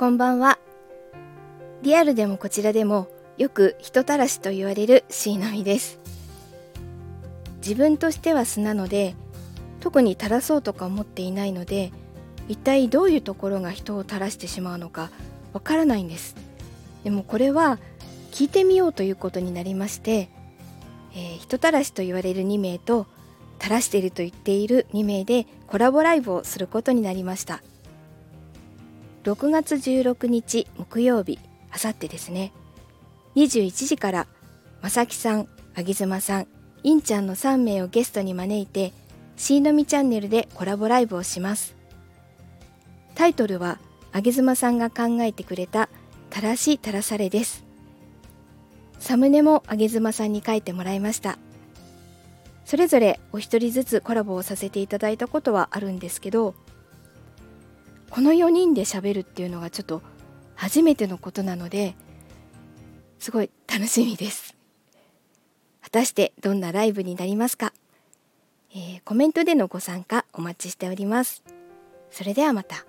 こんばんは。リアルでもこちらでもよく人たらしと言われる椎の実です。自分としては素なので特に垂らそうとか思っていないので一体どういうところが人を垂らしてしまうのかわからないんです。でもこれは聞いてみようということになりまして、えー、人たらしと言われる2名と垂らしていると言っている2名でコラボライブをすることになりました。6月16日木曜日あさってですね。21時からまさきさんあぎずまさんいんちゃんの3名をゲストに招いてしーのみチャンネルでコラボライブをします。タイトルはあげずまさんが考えてくれたたらしたらされです。サムネもあげずまさんに書いてもらいました。それぞれお一人ずつコラボをさせていただいたことはあるんですけどこの4人で喋るっていうのがちょっと初めてのことなのですごい楽しみです。果たしてどんなライブになりますか、えー、コメントでのご参加お待ちしております。それではまた。